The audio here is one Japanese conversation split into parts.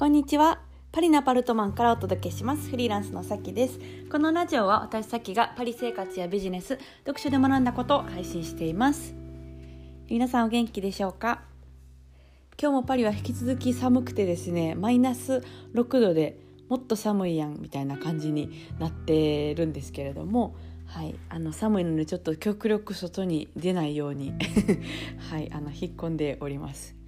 こんにちは。パリのパルトマンからお届けします。フリーランスのさきです。このラジオは私さきがパリ生活やビジネス、読書で学んだことを配信しています。皆さんお元気でしょうか？今日もパリは引き続き寒くてですね、マイナス6度でもっと寒いやんみたいな感じになってるんですけれども、はい、あの寒いのでちょっと極力外に出ないように はい、あの引っ込んでおります。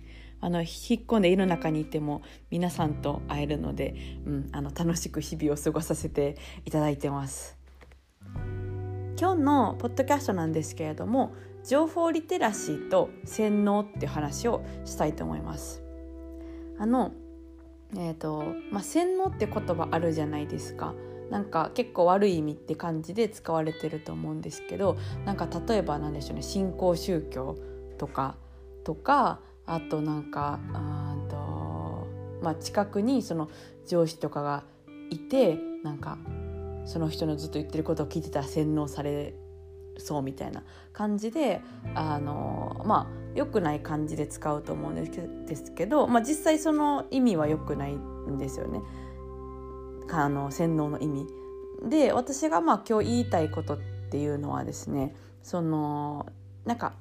あの引っ込んで家の中にいても皆さんと会えるので、うん、あの楽しく日々を過ごさせていただいてます。今日のポッドキャストなんですけれども情報リテラシーと洗脳っていう話をしたいと思います。あのえーとまあ、洗脳って言葉あるじゃないですか。なんか結構悪い意味って感じで使われてると思うんですけどなんか例えば何でしょうね新興宗教とかとかあとなんかあと、まあ、近くにその上司とかがいてなんかその人のずっと言ってることを聞いてたら洗脳されそうみたいな感じであのまあ良くない感じで使うと思うんですけど、まあ、実際その意味は良くないんですよねあの洗脳の意味。で私がまあ今日言いたいことっていうのはですねそのなんか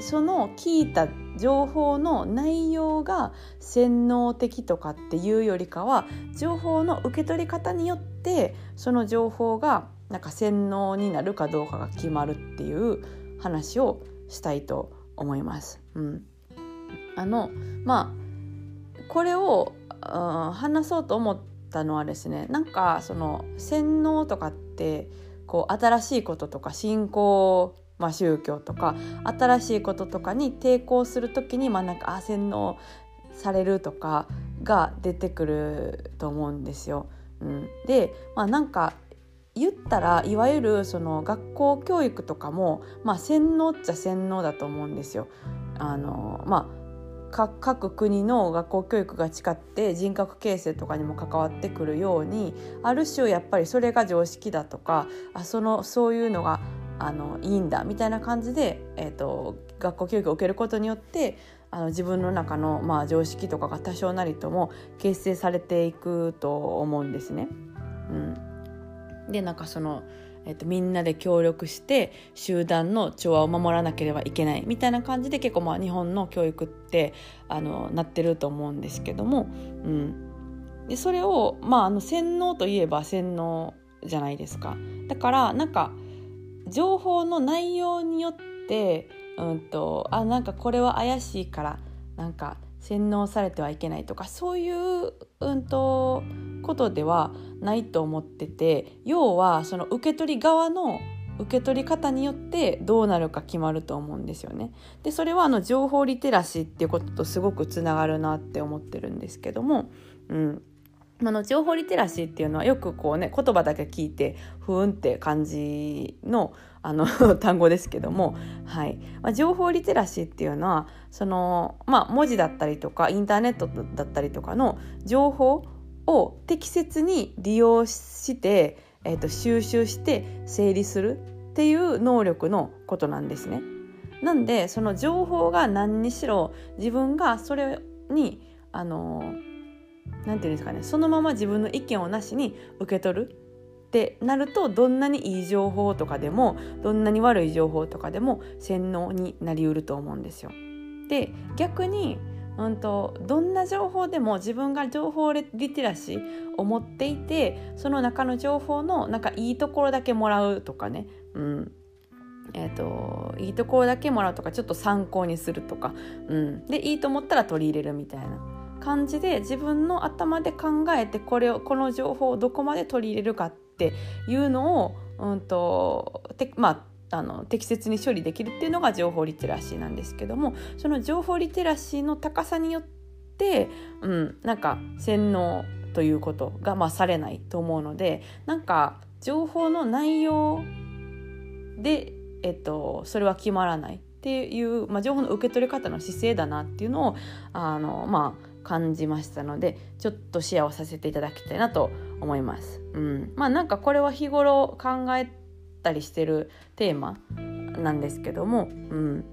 その聞いた情報の内容が洗脳的とかっていうよりかは情報の受け取り方によってその情報がなんか洗脳になるかどうかが決まるっていう話をしたいと思います。うん、あのまあこれを、うん、話そうと思ったのはですねなんかその洗脳とかってこう新しいこととか信仰まあ、宗教とか新しいこととかに抵抗する時に、まあ、なんかあ洗脳されるとかが出てくると思うんですよ。うん、で、まあ、なんか言ったらいわゆるその学校教育とかも、まあ、洗脳っちゃ洗脳だと思うんですよ。あのまあ各国の学校教育が誓って人格形成とかにも関わってくるようにある種やっぱりそれが常識だとかあそのそういうのがあのいいんだみたいな感じで、えーと、学校教育を受けることによってあの自分の中の、まあ、常識とかが多少なりとも形成されていくと思うんですね。うん、でなんかその、えーと、みんなで協力して集団の調和を守らなければいけないみたいな感じで結構まあ日本の教育ってあのなってると思うんですけども、うん、でそれを、まあ、あの洗脳といえば洗脳じゃないですか。だからなんか情報の内容によって、うんと、あなんかこれは怪しいからなんか洗脳されてはいけないとかそういう、うんと、ことではないと思ってて要はその受け取り側の受け取り方によってどうなるか決まると思うんですよね。でそれはあの情報リテラシーっていうこととすごくつながるなって思ってるんですけども、うん、あ情報リテラシーっていうのはよくこうね言葉だけ聞いてふーんって感じのあの 単語ですけども、はいまあ、情報リテラシーっていうのはその、まあ、文字だったりとかインターネットだったりとかの情報を適切に利用して、えー、と収集して整理するっていう能力のことなんですね。なんでその情報が何にしろ自分がそれにあの何て言うんですかねそのまま自分の意見をなしに受け取るってなるとどんなにいい情報とかでもどんなに悪い情報とかでも洗脳になりうると思うんですよ。で逆にうんとどんな情報でも自分が情報リテラシーを持っていてその中の情報のなんかいいところだけもらうとかね、うんえーと、いいところだけもらうとかちょっと参考にするとか、うん、でいいと思ったら取り入れるみたいな。感じで自分の頭で考えてこれをこの情報をどこまで取り入れるかっていうのを、うんとてまあ、あの適切に処理できるっていうのが情報リテラシーなんですけどもその情報リテラシーの高さによって、うん、なんか洗脳ということが、まあ、されないと思うのでなんか情報の内容で、えっと、それは決まらないっていう、まあ、情報の受け取り方の姿勢だなっていうのをあの、まあ、感じましたのでちょっとシェアをさせていただきたいなと思います。うん、まあなんかこれは日頃考えたりしてるテーマなんですけども、うん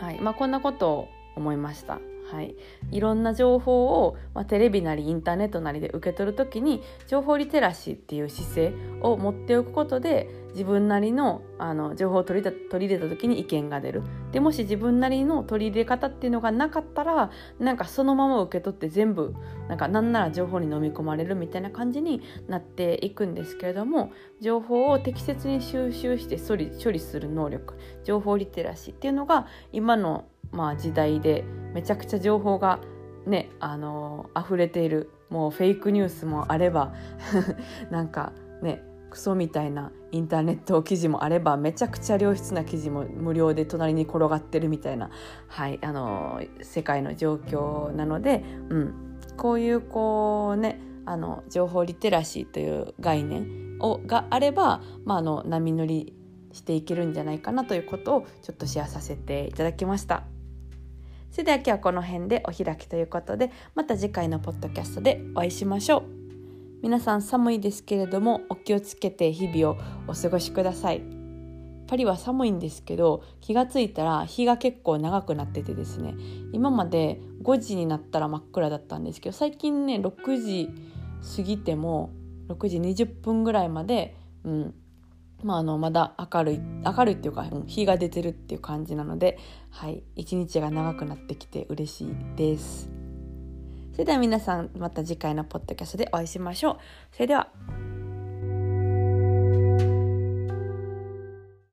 はいまあ、こんなことを思いました。はい、いろんな情報を、まあ、テレビなりインターネットなりで受け取る時に情報リテラシーっていう姿勢を持っておくことで自分なりのあの情報を取り取り入れた時に意見が出る。でもし自分なりの取り入れ方っていうのがなかったらなんかそのまま受け取って全部なんかなんなら情報に飲み込まれるみたいな感じになっていくんですけれども情報を適切に収集して処理処理する能力情報リテラシーっていうのが今のまあ、時代でめちゃくちゃ情報がねあの溢れているもうフェイクニュースもあれば なんかねクソみたいなインターネット記事もあればめちゃくちゃ良質な記事も無料で隣に転がってるみたいな、はい、あの世界の状況なので、うん、こういうこうねあの情報リテラシーという概念をがあれば、まあ、あの波乗りしていけるんじゃないかなということをちょっとシェアさせていただきました。それでは今日はこの辺でお開きということでまた次回のポッドキャストでお会いしましょう。皆さん寒いですけれどもお気をつけて日々をお過ごしください。パリは寒いんですけど気がついたら日が結構長くなっててですね。今まで5時になったら真っ暗だったんですけど最近ね6時過ぎても6時20分ぐらいまで、うん、まあ、あのまだ明るい明るいっていうか日が出てるっていう感じなので、はい、一日が長くなってきて嬉しいです。それでは皆さんまた次回のポッドキャストでお会いしましょう。それでは。